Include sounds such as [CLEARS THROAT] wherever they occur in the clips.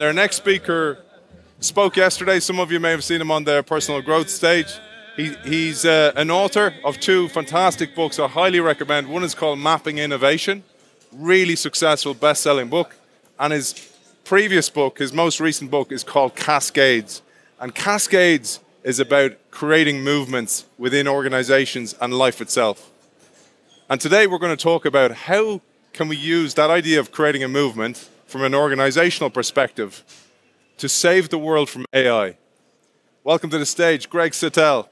Their next speaker spoke yesterday. Some of you may have seen him on the personal growth stage. He, he's uh, an author of two fantastic books I highly recommend. One is called Mapping Innovation, really successful best selling book. And his previous book, his most recent book, is called Cascades. And Cascades is about creating movements within organizations and life itself. And today we're going to talk about how can we use that idea of creating a movement from an organizational perspective to save the world from AI. Welcome to the stage, Greg Satell.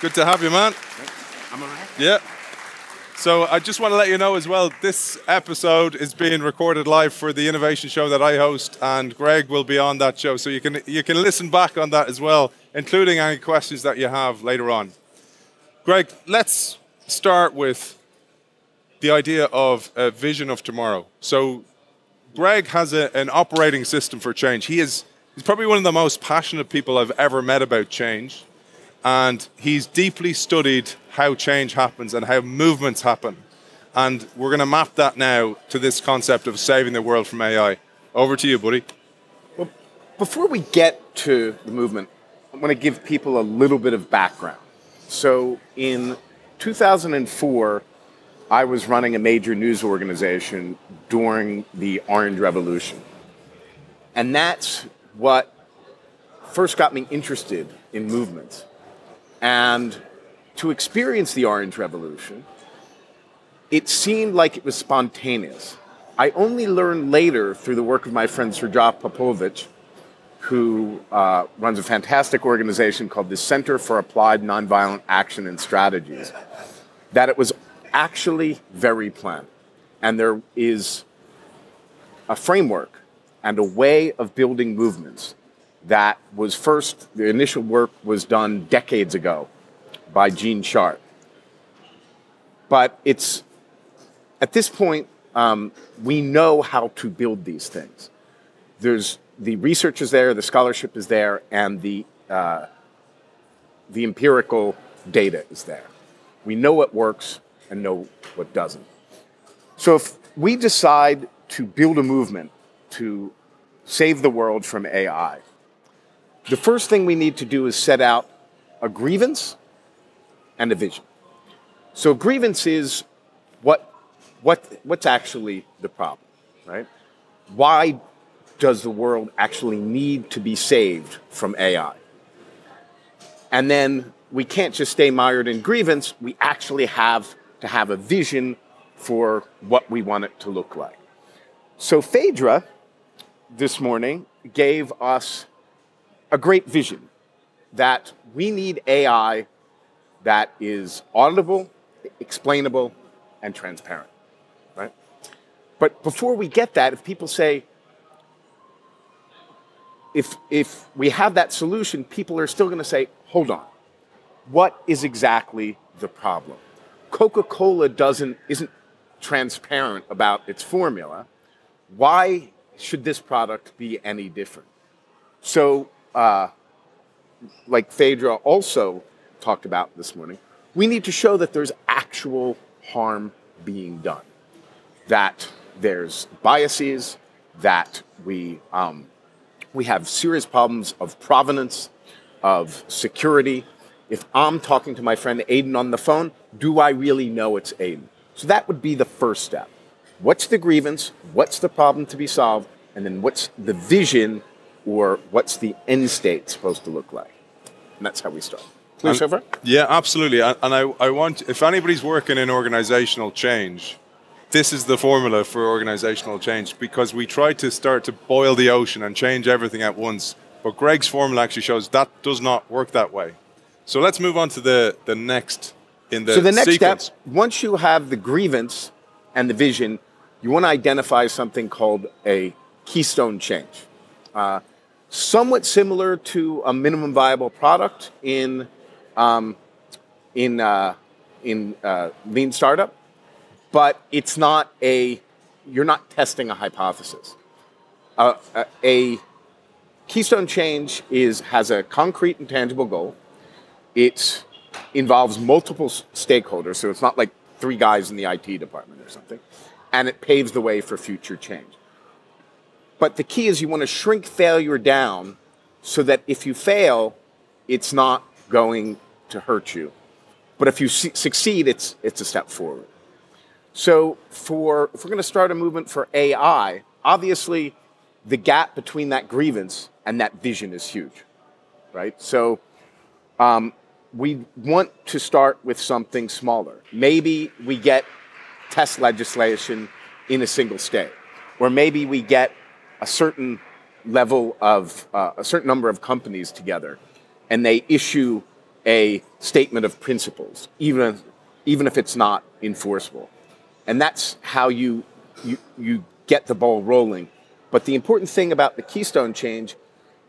Good to have you, man. I'm all right. Yeah. So I just want to let you know as well, this episode is being recorded live for the innovation show that I host, and Greg will be on that show. So you can you can listen back on that as well, including any questions that you have later on. Greg, let's start with the idea of a vision of tomorrow. So Greg has a, an operating system for change. He is he's probably one of the most passionate people I've ever met about change and he's deeply studied how change happens and how movements happen. And we're going to map that now to this concept of saving the world from AI. Over to you, buddy. Well, before we get to the movement, I want to give people a little bit of background. So, in 2004, I was running a major news organization during the Orange Revolution. And that's what first got me interested in movements. And to experience the Orange Revolution, it seemed like it was spontaneous. I only learned later through the work of my friend Srdjan Popovic, who uh, runs a fantastic organization called the Center for Applied Nonviolent Action and Strategies, that it was actually very planned. And there is a framework and a way of building movements that was first, the initial work was done decades ago by Gene Sharp. But it's, at this point, um, we know how to build these things. There's the research is there, the scholarship is there, and the, uh, the empirical data is there. We know what works and know what doesn't. So if we decide to build a movement to save the world from AI, the first thing we need to do is set out a grievance and a vision. So, grievance is what, what, what's actually the problem, right? Why does the world actually need to be saved from AI? And then we can't just stay mired in grievance, we actually have to have a vision for what we want it to look like. So, Phaedra this morning gave us a great vision that we need AI that is auditable, explainable, and transparent. Right? But before we get that, if people say, if, if we have that solution, people are still going to say, hold on, what is exactly the problem? Coca Cola doesn't, isn't transparent about its formula. Why should this product be any different? So uh, like Phaedra also talked about this morning, we need to show that there's actual harm being done, that there's biases, that we, um, we have serious problems of provenance, of security. If I'm talking to my friend Aiden on the phone, do I really know it's Aiden? So that would be the first step. What's the grievance? What's the problem to be solved? And then what's the vision or what's the end state supposed to look like? And that's how we start. Clear so far? Yeah, absolutely. And I, I want, if anybody's working in organizational change, this is the formula for organizational change because we try to start to boil the ocean and change everything at once. But Greg's formula actually shows that does not work that way. So let's move on to the, the next in the So the next sequence. step, once you have the grievance and the vision, you want to identify something called a keystone change. Uh, somewhat similar to a minimum viable product in um, in uh, in uh, lean startup, but it's not a you're not testing a hypothesis. Uh, a, a keystone change is has a concrete and tangible goal. It involves multiple stakeholders, so it's not like three guys in the IT department or something, and it paves the way for future change. But the key is you want to shrink failure down so that if you fail, it's not going to hurt you. But if you su- succeed, it's, it's a step forward. So for, if we're going to start a movement for AI, obviously the gap between that grievance and that vision is huge, right? So um, we want to start with something smaller. Maybe we get test legislation in a single state, or maybe we get a certain level of uh, a certain number of companies together, and they issue a statement of principles, even even if it's not enforceable, and that's how you you you get the ball rolling. But the important thing about the Keystone change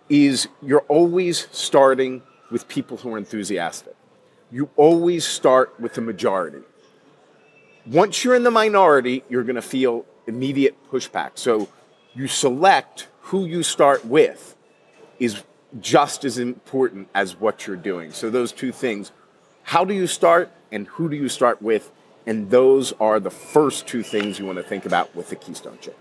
is you're always starting with people who are enthusiastic. You always start with the majority. Once you're in the minority, you're going to feel immediate pushback. So you select who you start with is just as important as what you're doing. So those two things, how do you start and who do you start with? And those are the first two things you want to think about with the Keystone change.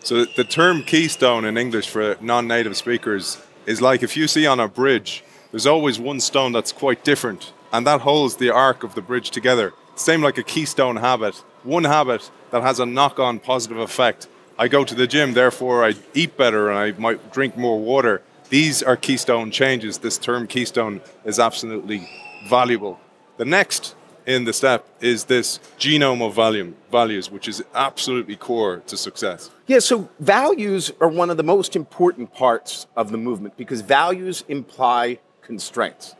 So the term keystone in English for non-native speakers is like if you see on a bridge, there's always one stone that's quite different, and that holds the arc of the bridge together. Same like a keystone habit, one habit that has a knock-on positive effect. I go to the gym, therefore I eat better and I might drink more water. These are keystone changes. This term keystone is absolutely valuable. The next in the step is this genome of value, values, which is absolutely core to success. Yeah, so values are one of the most important parts of the movement because values imply constraints.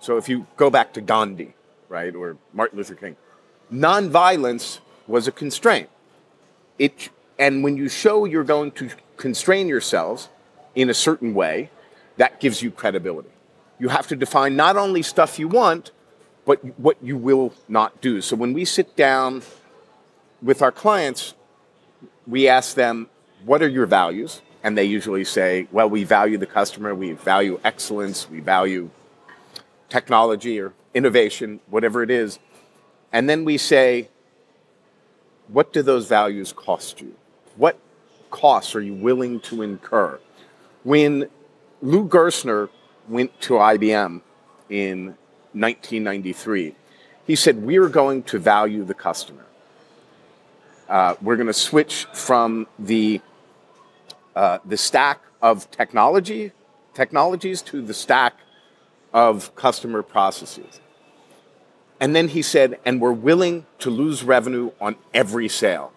So if you go back to Gandhi, right, or Martin Luther King, nonviolence was a constraint. It, and when you show you're going to constrain yourselves in a certain way, that gives you credibility. You have to define not only stuff you want, but what you will not do. So when we sit down with our clients, we ask them, What are your values? And they usually say, Well, we value the customer, we value excellence, we value technology or innovation, whatever it is. And then we say, What do those values cost you? What costs are you willing to incur? When Lou Gerstner went to IBM in 1993. He said, We are going to value the customer. Uh, we're going to switch from the, uh, the stack of technology, technologies to the stack of customer processes. And then he said, and we're willing to lose revenue on every sale.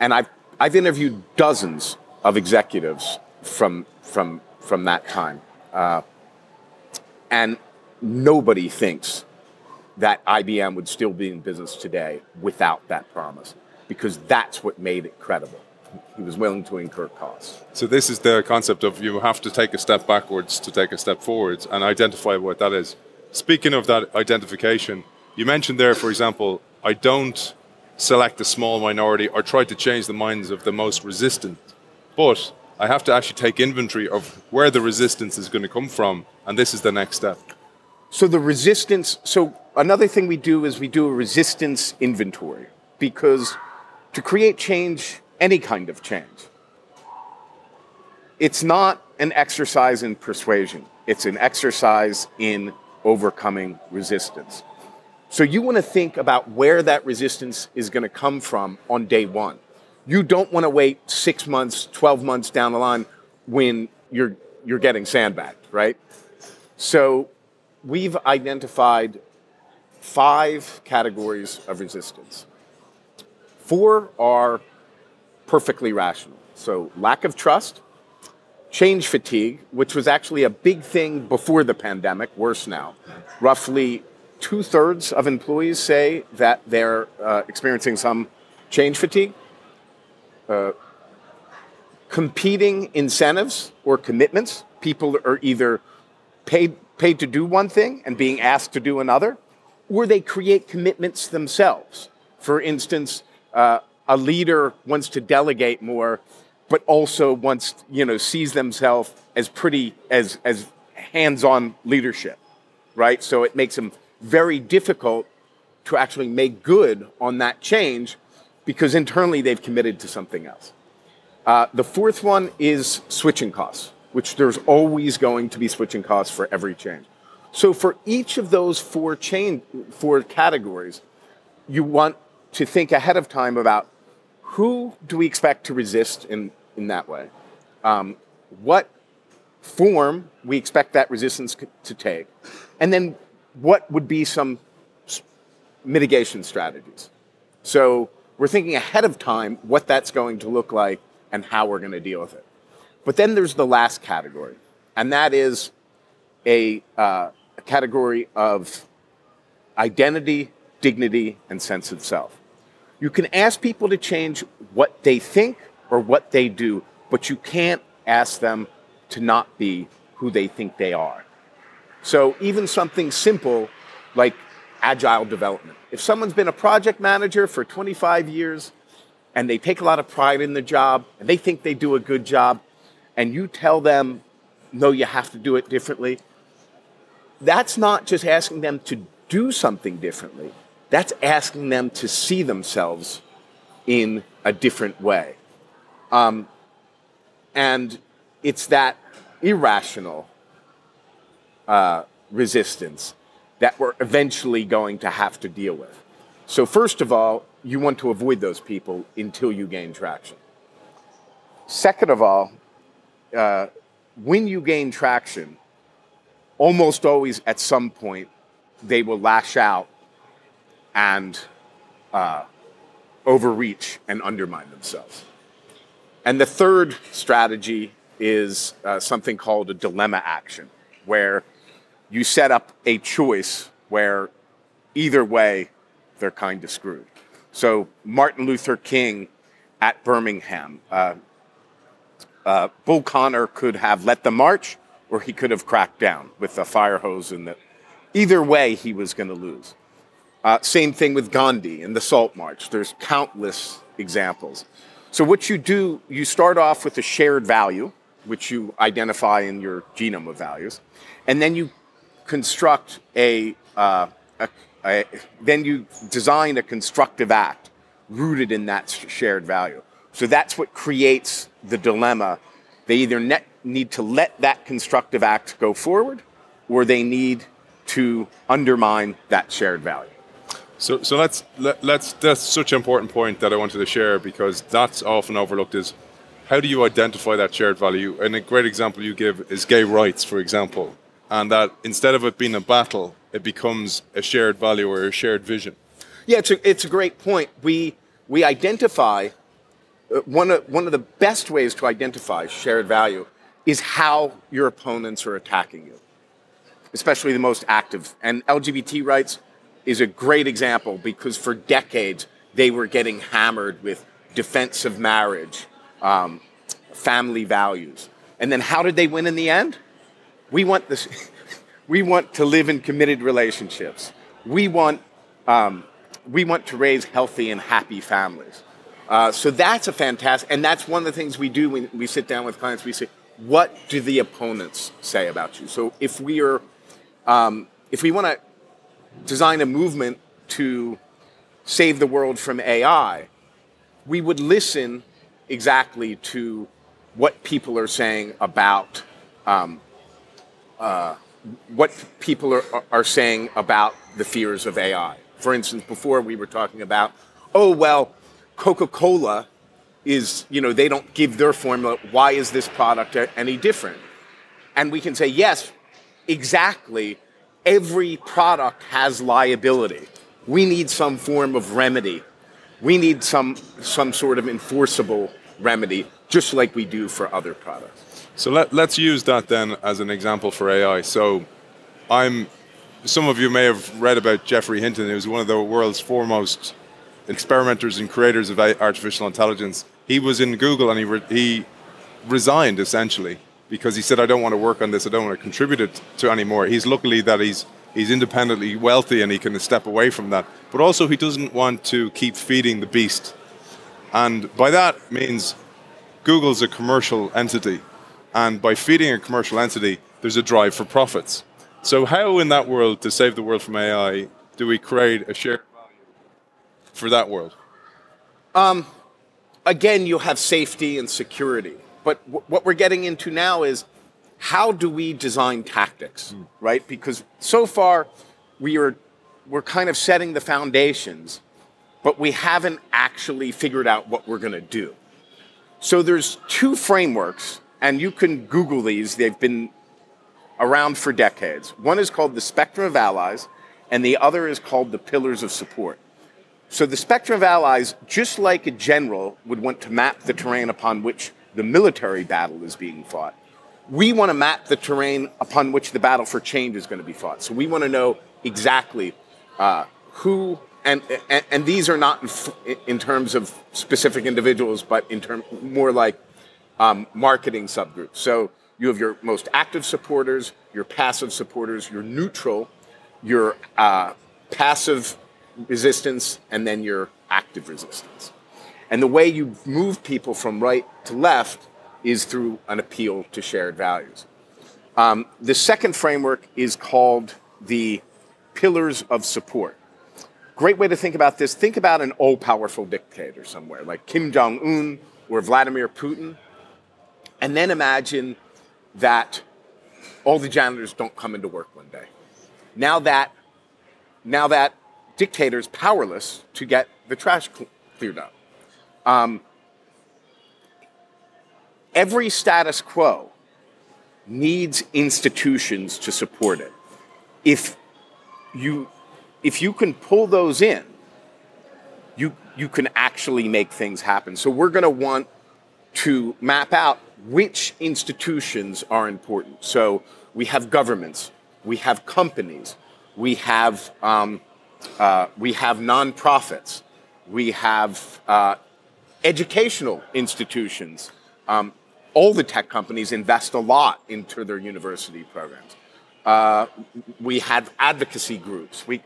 And I've, I've interviewed dozens of executives from, from, from that time. Uh, and nobody thinks that IBM would still be in business today without that promise because that's what made it credible. He was willing to incur costs. So this is the concept of you have to take a step backwards to take a step forwards and identify what that is. Speaking of that identification, you mentioned there, for example, I don't select a small minority or try to change the minds of the most resistant, but I have to actually take inventory of where the resistance is going to come from, and this is the next step. So the resistance, so another thing we do is we do a resistance inventory because to create change, any kind of change, it's not an exercise in persuasion. It's an exercise in overcoming resistance. So you want to think about where that resistance is going to come from on day one. You don't want to wait six months, 12 months down the line when you're, you're getting sandbagged, right? So we've identified five categories of resistance. Four are perfectly rational. So, lack of trust, change fatigue, which was actually a big thing before the pandemic, worse now. Roughly two thirds of employees say that they're uh, experiencing some change fatigue. Uh, competing incentives or commitments. People are either paid paid to do one thing and being asked to do another, or they create commitments themselves. For instance, uh, a leader wants to delegate more, but also wants, you know, sees themselves as pretty as as hands-on leadership, right? So it makes them very difficult to actually make good on that change because internally they've committed to something else. Uh, the fourth one is switching costs, which there's always going to be switching costs for every change. So for each of those four chain four categories, you want to think ahead of time about who do we expect to resist in, in that way? Um, what form we expect that resistance to take? And then what would be some mitigation strategies? So we're thinking ahead of time what that's going to look like and how we're going to deal with it. But then there's the last category, and that is a, uh, a category of identity, dignity, and sense of self. You can ask people to change what they think or what they do, but you can't ask them to not be who they think they are. So even something simple like agile development. If someone's been a project manager for 25 years and they take a lot of pride in the job and they think they do a good job, and you tell them, no, you have to do it differently, that's not just asking them to do something differently, that's asking them to see themselves in a different way. Um, and it's that irrational uh, resistance that we're eventually going to have to deal with. So, first of all, you want to avoid those people until you gain traction. Second of all, uh, when you gain traction, almost always at some point they will lash out and uh, overreach and undermine themselves. And the third strategy is uh, something called a dilemma action, where you set up a choice where either way they're kind of screwed. So, Martin Luther King at Birmingham, uh, uh, Bull Connor could have let them march, or he could have cracked down with a fire hose, and the, either way, he was going to lose. Uh, same thing with Gandhi and the Salt March. There's countless examples. So, what you do, you start off with a shared value, which you identify in your genome of values, and then you construct a, uh, a, a then you design a constructive act rooted in that shared value. So that's what creates the dilemma. They either net, need to let that constructive act go forward, or they need to undermine that shared value. So, so let's let, let's that's such an important point that I wanted to share because that's often overlooked. Is how do you identify that shared value? And a great example you give is gay rights, for example, and that instead of it being a battle, it becomes a shared value or a shared vision. Yeah, it's a, it's a great point. We we identify uh, one of one of the best ways to identify shared value is how your opponents are attacking you, especially the most active. And LGBT rights is a great example because for decades they were getting hammered with defense of marriage, um, family values. And then how did they win in the end? We want this. [LAUGHS] we want to live in committed relationships. We want um, we want to raise healthy and happy families. Uh, so that's a fantastic, and that's one of the things we do when we sit down with clients. We say, "What do the opponents say about you?" So if we are, um, if we want to design a movement to save the world from AI, we would listen exactly to what people are saying about um, uh, what people are, are saying about the fears of AI. For instance, before we were talking about, oh, well, Coca Cola is, you know, they don't give their formula. Why is this product any different? And we can say, yes, exactly every product has liability. We need some form of remedy. We need some, some sort of enforceable remedy, just like we do for other products. So let, let's use that then as an example for AI. So I'm, some of you may have read about Geoffrey Hinton, who's one of the world's foremost experimenters and creators of artificial intelligence. He was in Google and he, re, he resigned essentially because he said, I don't want to work on this, I don't want to contribute it to anymore. He's luckily that he's he's independently wealthy and he can step away from that. But also he doesn't want to keep feeding the beast. And by that means Google's a commercial entity. And by feeding a commercial entity, there's a drive for profits. So how in that world to save the world from AI do we create a shared value for that world? Um, again, you have safety and security. But w- what we're getting into now is how do we design tactics, mm. right? Because so far we are we're kind of setting the foundations, but we haven't actually figured out what we're going to do. So there's two frameworks, and you can Google these. They've been around for decades. One is called the Spectrum of Allies, and the other is called the Pillars of Support. So the Spectrum of Allies, just like a general would want to map the terrain upon which the military battle is being fought, we want to map the terrain upon which the battle for change is going to be fought. So we want to know exactly uh, who, and, and, and these are not in, in, terms of specific individuals, but in term more like um, marketing subgroups. So you have your most active supporters, your passive supporters, your neutral, your uh, passive resistance, and then your active resistance. And the way you move people from right to left is through an appeal to shared values. Um, the second framework is called the pillars of support. Great way to think about this think about an all powerful dictator somewhere, like Kim Jong un or Vladimir Putin, and then imagine that all the janitors don't come into work one day. Now that, now that dictator is powerless to get the trash cl- cleared up. Um, every status quo needs institutions to support it. If you, if you can pull those in, you, you can actually make things happen. So we're going to want to map out which institutions are important. So we have governments, we have companies, we have, um, uh, we have nonprofits, we have uh, educational institutions. Um, all the tech companies invest a lot into their university programs. Uh, we have advocacy groups. We,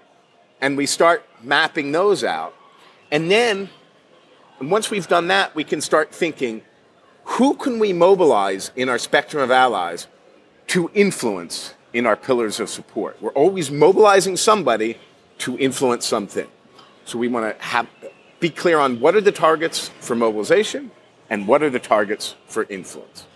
and we start mapping those out. And then, once we've done that, we can start thinking who can we mobilize in our spectrum of allies to influence in our pillars of support? We're always mobilizing somebody to influence something. So we want to have, be clear on what are the targets for mobilization and what are the targets for influence.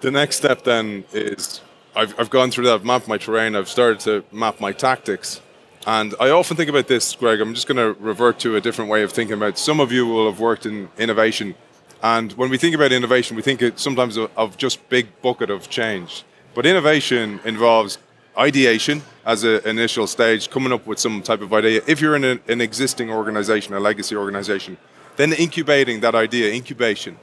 The next step then is I've, I've gone through that, I've mapped my terrain, I've started to map my tactics. And I often think about this, Greg. I'm just going to revert to a different way of thinking about. It. Some of you will have worked in innovation, and when we think about innovation, we think sometimes of just big bucket of change. But innovation involves ideation as an initial stage, coming up with some type of idea. If you're in a, an existing organization, a legacy organization, then incubating that idea, incubation,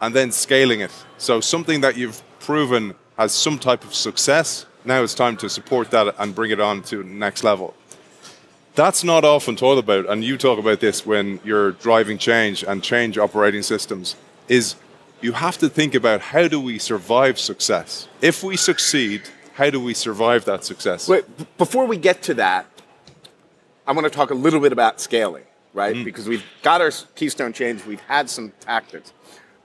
and then scaling it. So something that you've proven has some type of success, now it's time to support that and bring it on to the next level. That's not often talked about, and you talk about this when you're driving change and change operating systems, is you have to think about how do we survive success? If we succeed, how do we survive that success? Wait, before we get to that, I want to talk a little bit about scaling, right? Mm. Because we've got our keystone change, we've had some tactics.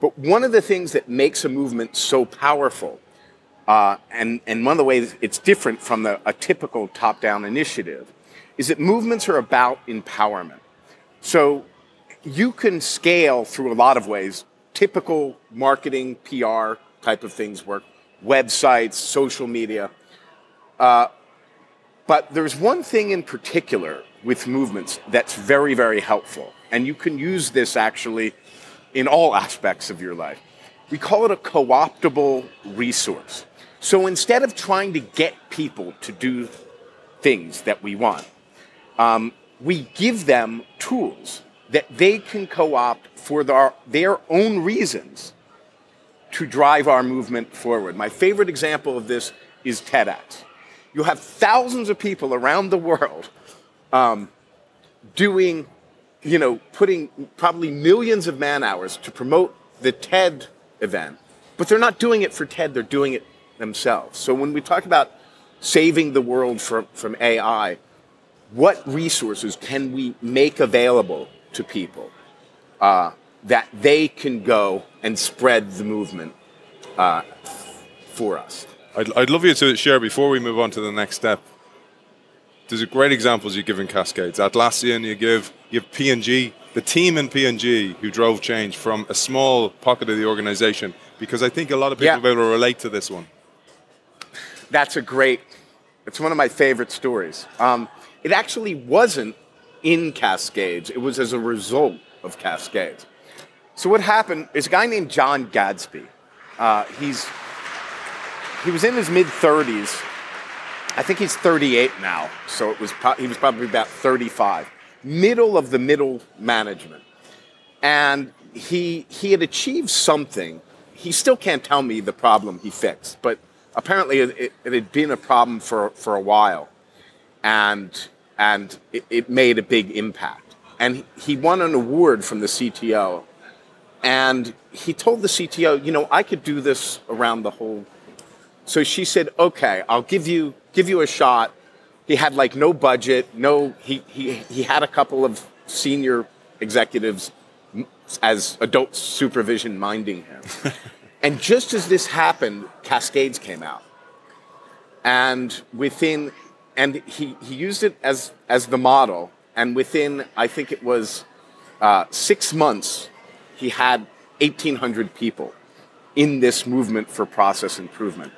But one of the things that makes a movement so powerful, uh, and, and one of the ways it's different from the, a typical top down initiative, is that movements are about empowerment. So you can scale through a lot of ways. Typical marketing, PR type of things work websites, social media. Uh, but there's one thing in particular with movements that's very, very helpful. And you can use this actually in all aspects of your life. We call it a co optable resource. So instead of trying to get people to do things that we want, um, we give them tools that they can co opt for their, their own reasons to drive our movement forward. My favorite example of this is TEDx. You have thousands of people around the world um, doing, you know, putting probably millions of man hours to promote the TED event, but they're not doing it for TED, they're doing it themselves. So when we talk about saving the world from, from AI, what resources can we make available to people? Uh, that they can go and spread the movement uh, for us. I'd, I'd love you to share before we move on to the next step. There's great examples you give in Cascades. Atlassian, you give you have P&G the team in P&G who drove change from a small pocket of the organization? Because I think a lot of people Yeah. will be able to relate to this one. That's a great. It's one of my favorite stories. Um, it actually wasn't in Cascades. It was as a result of Cascades. So what happened is a guy named John Gadsby. Uh, he's he was in his mid 30s. I think he's 38 now. So it was pro- he was probably about 35. Middle of the middle management, and he he had achieved something. He still can't tell me the problem he fixed, but apparently it, it, it had been a problem for for a while, and and it, it made a big impact. And he- he won an award from the CTO, and he told the CTO, you know, I could do this around the whole. So she said, okay, I'll give you give you a shot. He had like no budget, no. He he he had a couple of senior executives as adult supervision minding him. [LAUGHS] and just as this happened, Cascades came out. And within, and he, he used it as, as the model. And within, I think it was uh, six months, he had 1,800 people in this movement for process improvement.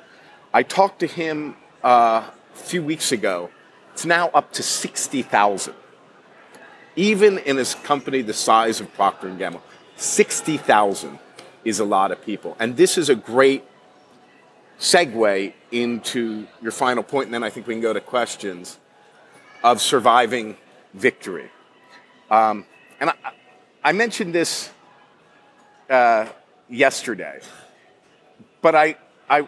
I talked to him uh, a few weeks ago. It's now up to 60,000 even in a company the size of Procter & Gamble, 60,000 is a lot of people. And this is a great segue into your final point, and then I think we can go to questions of surviving victory. Um, and I, I mentioned this uh, yesterday, but I, I,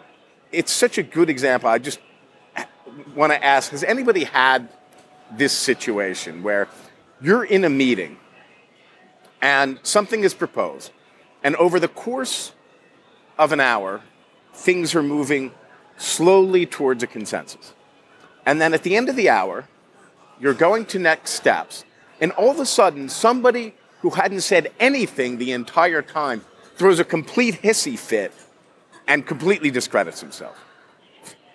it's such a good example. I just want to ask has anybody had this situation where you're in a meeting and something is proposed, and over the course of an hour, things are moving slowly towards a consensus. And then at the end of the hour, you're going to next steps, and all of a sudden, somebody who hadn't said anything the entire time throws a complete hissy fit and completely discredits himself.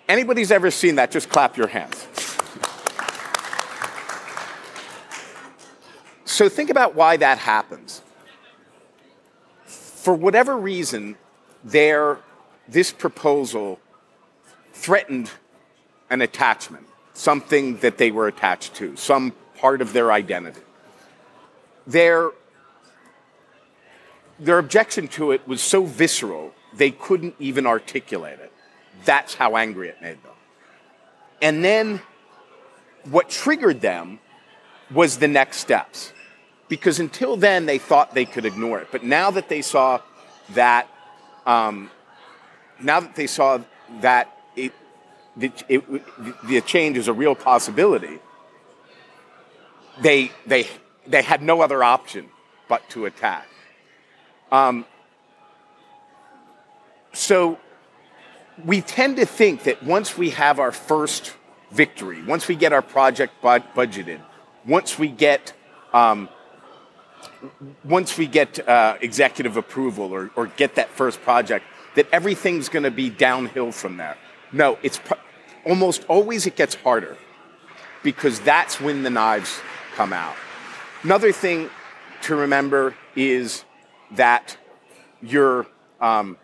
Anybody's ever seen that, just clap your hands. So think about why that happens. For whatever reason, there, this proposal threatened an attachment, something that they were attached to, some part of their identity. Their, their objection to it was so visceral, they couldn't even articulate it. That's how angry it made them. And then what triggered them was the next steps. Because until then, they thought they could ignore it. But now that they saw that, um, now that they saw that it, it, it, the change is a real possibility, they, they, they had no other option but to attack. Um, so we tend to think that once we have our first victory, once we get our project bud- budgeted, once we get um, once we get uh, executive approval or, or get that first project, that everything's going to be downhill from there. No, it's almost always it gets harder because that's when the knives come out. Another thing to remember is that you're um,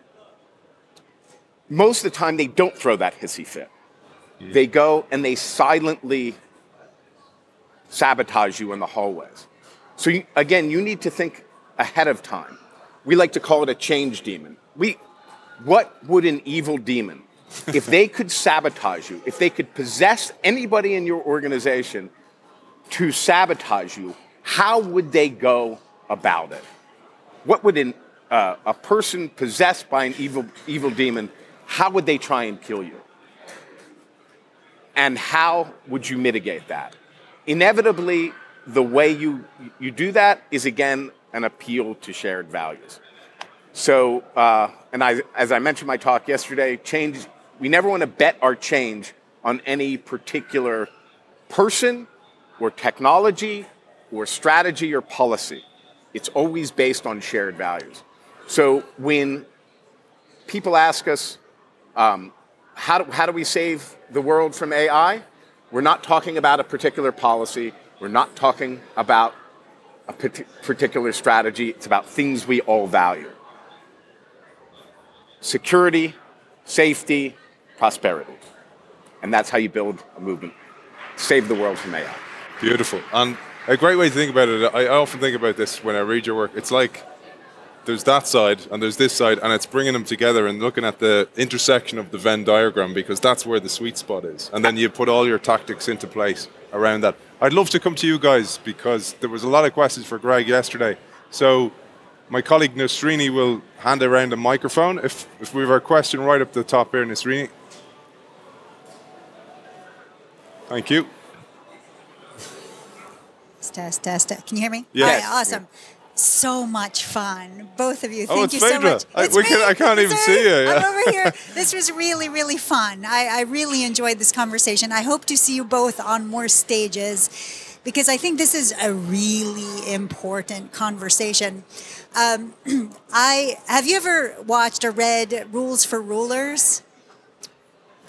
most of the time they don't throw that hissy fit. They go and they silently sabotage you in the hallways. So you, again, you need to think ahead of time. We like to call it a change demon. We, what would an evil demon, if they [LAUGHS] could sabotage you, if they could possess anybody in your organization to sabotage you, how would they go about it? What would an, uh, a person possessed by an evil, evil demon, how would they try and kill you? And how would you mitigate that? Inevitably, the way you, you do that is again an appeal to shared values. So, uh, and I, as I mentioned in my talk yesterday, change, we never want to bet our change on any particular person or technology or strategy or policy. It's always based on shared values. So when people ask us, um, how, do, how do we save the world from AI? We're not talking about a particular policy. We're not talking about a particular strategy. It's about things we all value security, safety, prosperity. And that's how you build a movement. Save the world from AI. Beautiful. And a great way to think about it, I often think about this when I read your work. It's like there's that side and there's this side, and it's bringing them together and looking at the intersection of the Venn diagram because that's where the sweet spot is. And then you put all your tactics into place around that. I'd love to come to you guys because there was a lot of questions for Greg yesterday. So my colleague Nasrini will hand around a microphone. If, if we have a question right up the top here, Nasrini. Thank you. Test, test, test. Can you hear me? Yes. Hi, awesome. So much fun, both of you. Oh, Thank it's you so Phaedra. much. I- It's can-. I can't even It's see you, yeah. I'm [LAUGHS] over here. This was really, really fun. I, I really enjoyed this conversation. I hope to see you both on more stages because I think this is a really important conversation. Um, [CLEARS THROAT] I have you ever watched or read Rules for Rulers?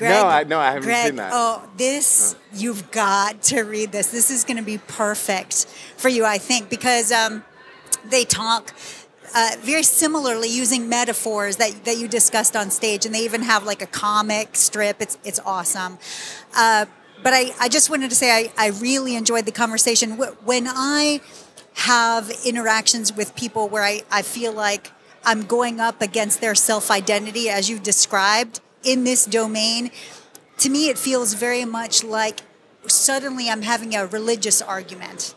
No, I- no, I haven't Greg, seen that. Oh, this you've got to read this. This is going to be perfect for you, I think, because um, they talk uh, very similarly using metaphors that, that you discussed on stage, and they even have like a comic strip. It's it's awesome. Uh, but I, I just wanted to say I, I really enjoyed the conversation. When I have interactions with people where I, I feel like I'm going up against their self identity, as you described, in this domain, to me, it feels very much like suddenly I'm having a religious argument.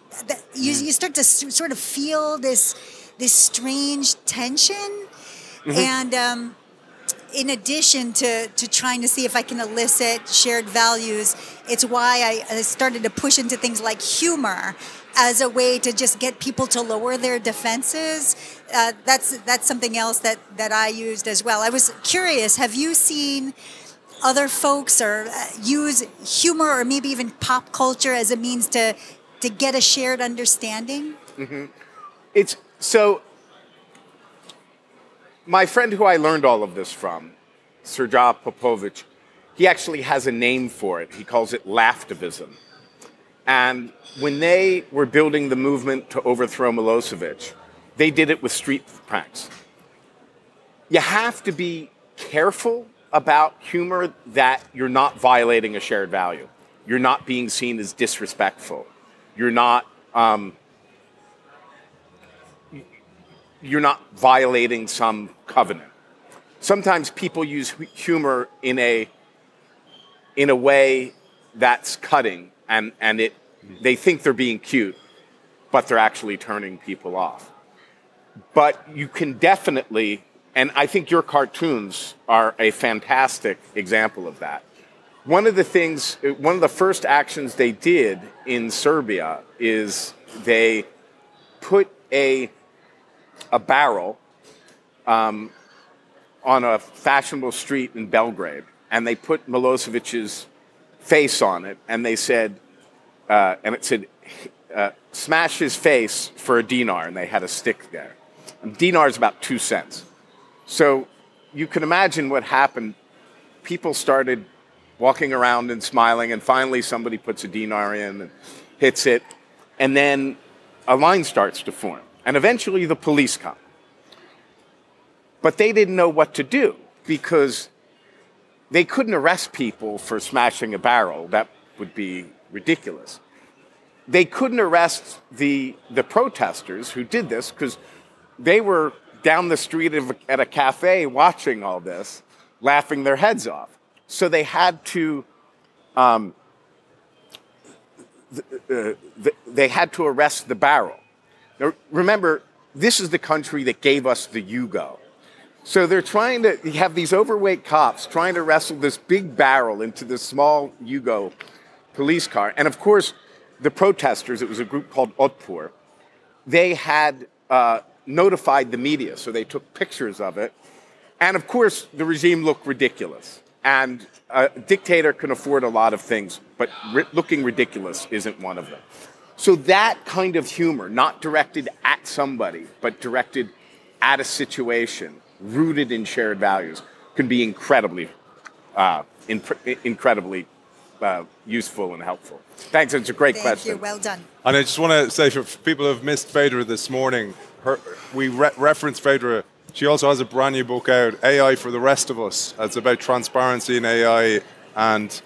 You, you start to sort of feel this this strange tension, and um, in addition to to trying to see if I can elicit shared values, it's why I, I started to push into things like humor as a way to just get people to lower their defenses. Uh, that's that's something else that that I used as well. I was curious. Have you seen? other folks or uh, use humor or maybe even pop culture as a means to to get a shared understanding It's so. My friend who I learned all of this from, Srdja Popovic, he actually has a name for it. He calls it laughtivism. And when they were building the movement to overthrow Milosevic, they did it with street pranks. You have to be careful about humor that you're not violating a shared value. You're not being seen as disrespectful. You're not um, you're not violating some covenant. Sometimes people use humor in a in a way that's cutting and, and it they think they're being cute, but they're actually turning people off. But you can definitely, and I think your cartoons are a fantastic example of that. One of the things, one of the first actions they did in Serbia is they put a a barrel um, on a fashionable street in Belgrade, and they put Milosevic's face on it, and they said, uh, and it said, uh, "Smash his face for a dinar," and they had a stick there. And dinar is about two cents. So you can imagine what happened. People started walking around and smiling, and finally somebody puts a dinar in and hits it, and then a line starts to form. And eventually the police come. But they didn't know what to do because they couldn't arrest people for smashing a barrel. That would be ridiculous. They couldn't arrest the, the protesters who did this because they were down the street of, at a cafe watching all this, laughing their heads off. So they had to um, uh, th- they had to arrest the barrel. Now, remember, this is the country that gave us the Yugo. So they're trying to have these overweight cops trying to wrestle this big barrel into this small Yugo police car. And of course, the protesters, it was a group called Otpor, they had uh, notified the media, so they took pictures of it. And of course, the regime looked ridiculous. And a dictator can afford a lot of things, but ri- looking ridiculous isn't one of them. So that kind of humor, not directed at somebody, but directed at a situation, rooted in shared values, can be incredibly, uh, incredibly uh, useful and helpful. Thanks. It's a great Thank question. you. Well done. And I just want to say for people who have missed Phaedra this morning, her, we re- referenced Phaedra. She also has a brand new book out, AI for the Rest of Us. It's about transparency in AI and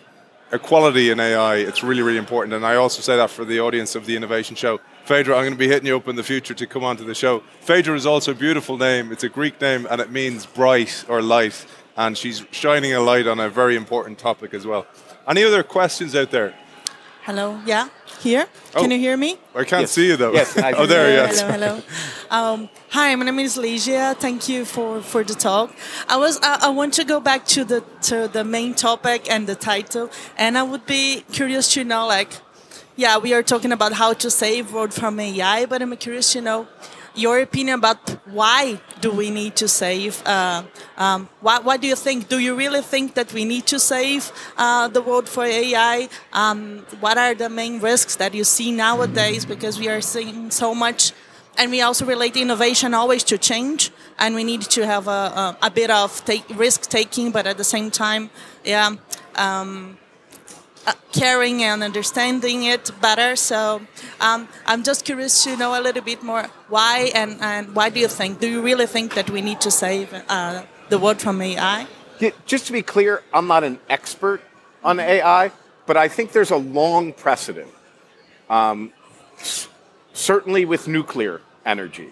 equality in AI. It's really, really important. And I also say that for the audience of the Innovation Show. Phaedra, I'm going to be hitting you up in the future to come onto the show. Phaedra is also a beautiful name. It's a Greek name and it means bright or light. And she's shining a light on a very important topic as well. Any other questions out there? Hello, yeah, here. Oh. Can you hear me? I can't Yes. see you though. Yes, I [LAUGHS] oh, there, Yeah, yes. Hello, hello. Um, hi, my name is Ligia. Thank you for, for the talk. I was I, I want to go back to the to the main topic and the title, and I would be curious to know like, yeah, we are talking about how to save world from AI, but I'm curious to know your opinion about why do we need to save? Uh, um, what, what do you think? Do you really think that we need to save uh, the world for AI? Um, what are the main risks that you see nowadays? Because we are seeing so much, and we also relate innovation always to change, and we need to have a, a, a bit of take, risk taking, but at the same time, yeah. Um, uh, caring and understanding it better. So um, I'm just curious to know a little bit more why and, and why do you think? Do you really think that we need to save uh, the world from AI? Yeah, just to be clear, I'm not an expert on AI, but I think there's a long precedent, um, certainly with nuclear energy,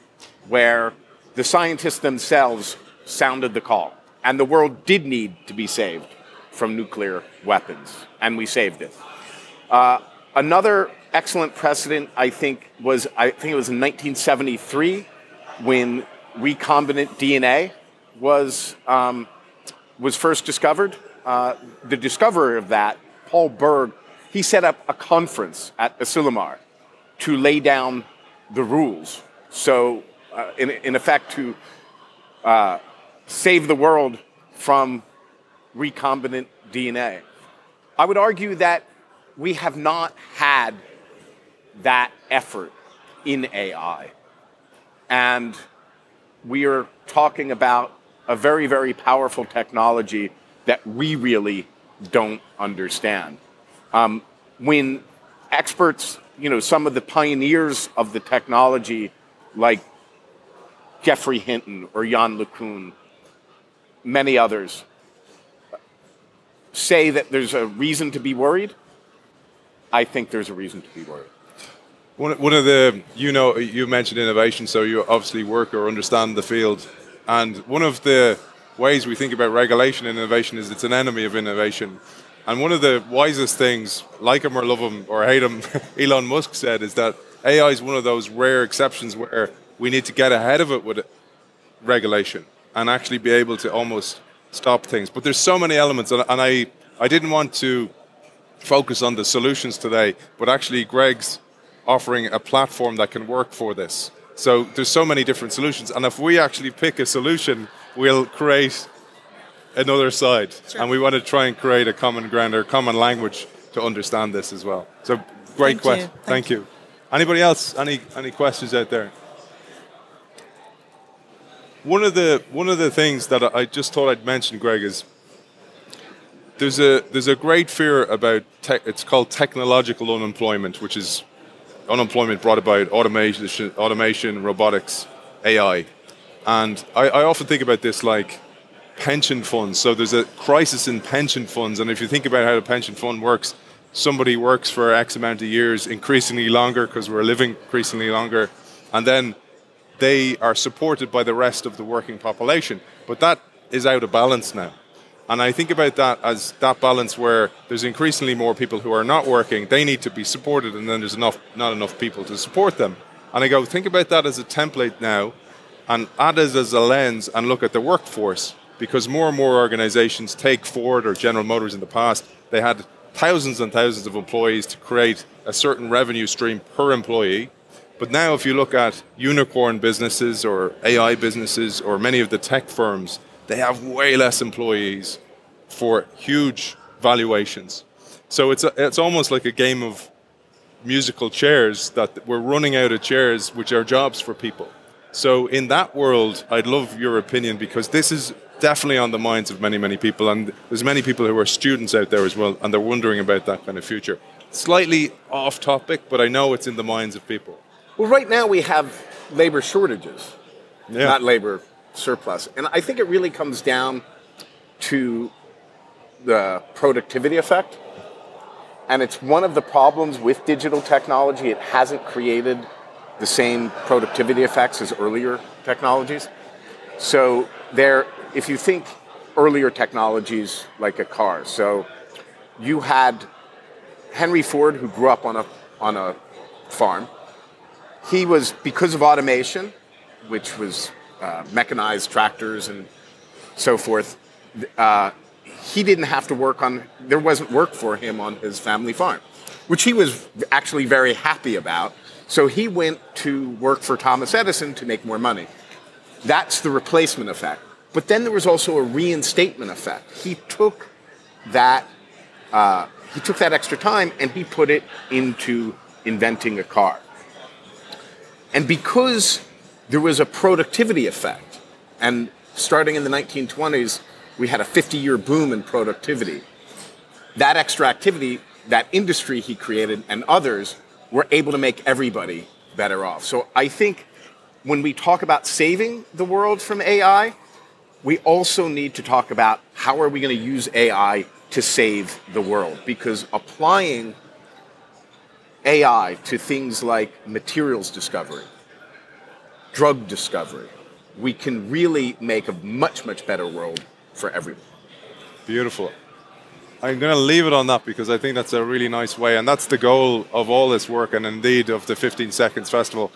where the scientists themselves sounded the call, and the world did need to be saved from nuclear weapons, and we saved it. Uh, another excellent precedent, I think, was I think it was in 1973 when recombinant DNA was um, was first discovered. Uh, the discoverer of that, Paul Berg, he set up a conference at Asilomar to lay down the rules. So, uh, in, in effect, to uh, save the world from recombinant DNA. I would argue that we have not had that effort in AI. And we are talking about a very, very powerful technology that we really don't understand. Um, when experts, you know, some of the pioneers of the technology, like Geoffrey Hinton or Yann LeCun, many others, say that there's a reason to be worried, I think there's a reason to be worried. One, one of the, you know, you mentioned innovation, so you obviously work or understand the field. And one of the ways we think about regulation and innovation is it's an enemy of innovation. And one of the wisest things, like him or love him or hate him, [LAUGHS] Elon Musk said, is that AI is one of those rare exceptions where we need to get ahead of it with regulation and actually be able to almost stop things. But there's so many elements, and, and I, I didn't want to focus on the solutions today, but actually Greg's offering a platform that can work for this. So there's so many different solutions, and if we actually pick a solution, we'll create another side, and we want to try and create a common ground or common language to understand this as well. So great question. you. Thank you. Anybody else? Any any questions out there? One of the one of the things that I just thought I'd mention, Greg, is there's a there's a great fear about it's called technological unemployment, which is unemployment brought about automation, automation, robotics, AI, and I, I often think about this like pension funds. So there's a crisis in pension funds, and if you think about how the pension fund works, somebody works for X amount of years, increasingly longer because we're living increasingly longer, and then they are supported by the rest of the working population. But that is out of balance now. And I think about that as that balance where there's increasingly more people who are not working, they need to be supported, and then there's enough, not enough people to support them. And I go, think about that as a template now, and add it as a lens and look at the workforce, because more and more organizations take Ford or General Motors in the past, they had thousands and thousands of employees to create a certain revenue stream per employee. But now, if you look at unicorn businesses or AI businesses or many of the tech firms, they have way less employees for huge valuations. So it's, a, it's almost like a game of musical chairs that we're running out of chairs, which are jobs for people. So in that world, I'd love your opinion because this is definitely on the minds of many, many people. And there's many people who are students out there as well, and they're wondering about that kind of future. Slightly off topic, but I know it's in the minds of people. Well, right now we have labor shortages, Yeah. not labor surplus. And I think it really comes down to the productivity effect. And it's one of the problems with digital technology. It hasn't created the same productivity effects as earlier technologies. So there, if you think earlier technologies like a car, so you had Henry Ford, who grew up on a on a farm. He was because of automation, which was uh, mechanized tractors and so forth. Uh, he didn't have to work on. There wasn't work for him on his family farm, which he was actually very happy about. So he went to work for Thomas Edison to make more money. That's the replacement effect. But then there was also a reinstatement effect. He took that uh, he took that extra time and he put it into inventing a car. And because there was a productivity effect, and starting in the 1920s, we had a 50 year boom in productivity. That extra activity, that industry he created, and others were able to make everybody better off. So I think when we talk about saving the world from AI, we also need to talk about how are we going to use AI to save the world because applying AI to things like materials discovery, drug discovery, we can really make a much, much better world for everyone. Beautiful. I'm going to leave it on that because I think that's a really nice way, and that's the goal of all this work, and indeed of the 15 Seconds Festival.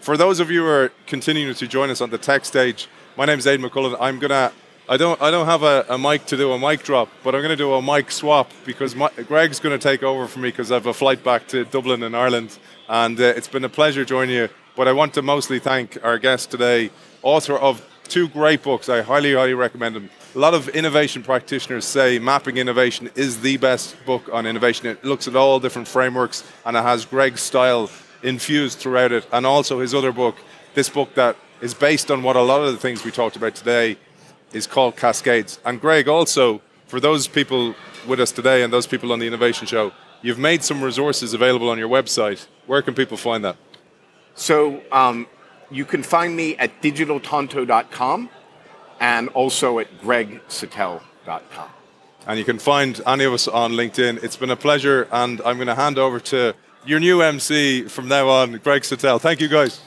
For those of you who are continuing to join us on the tech stage, my name is Aidan McCullen. I'm gonna. I don't. I don't have a, a mic to do a mic drop, but I'm going to do a mic swap because my, Greg's going to take over for me because I have a flight back to Dublin in Ireland, and uh, it's been a pleasure joining you. But I want to mostly thank our guest today, author of two great books. I highly, highly recommend them. A lot of innovation practitioners say Mapping Innovation is the best book on innovation. It looks at all different frameworks and it has Greg's style infused throughout it. And also his other book, this book that is based on what a lot of the things we talked about today is called Cascades. And Greg, also, for those people with us today and those people on the Innovation Show, you've made some resources available on your website. Where can people find that? So um, you can find me at digitaltonto.com and also at gregsatell.com. And you can find any of us on LinkedIn. It's been a pleasure, and I'm going to hand over to your new MC from now on, Greg Satell. Thank you, guys.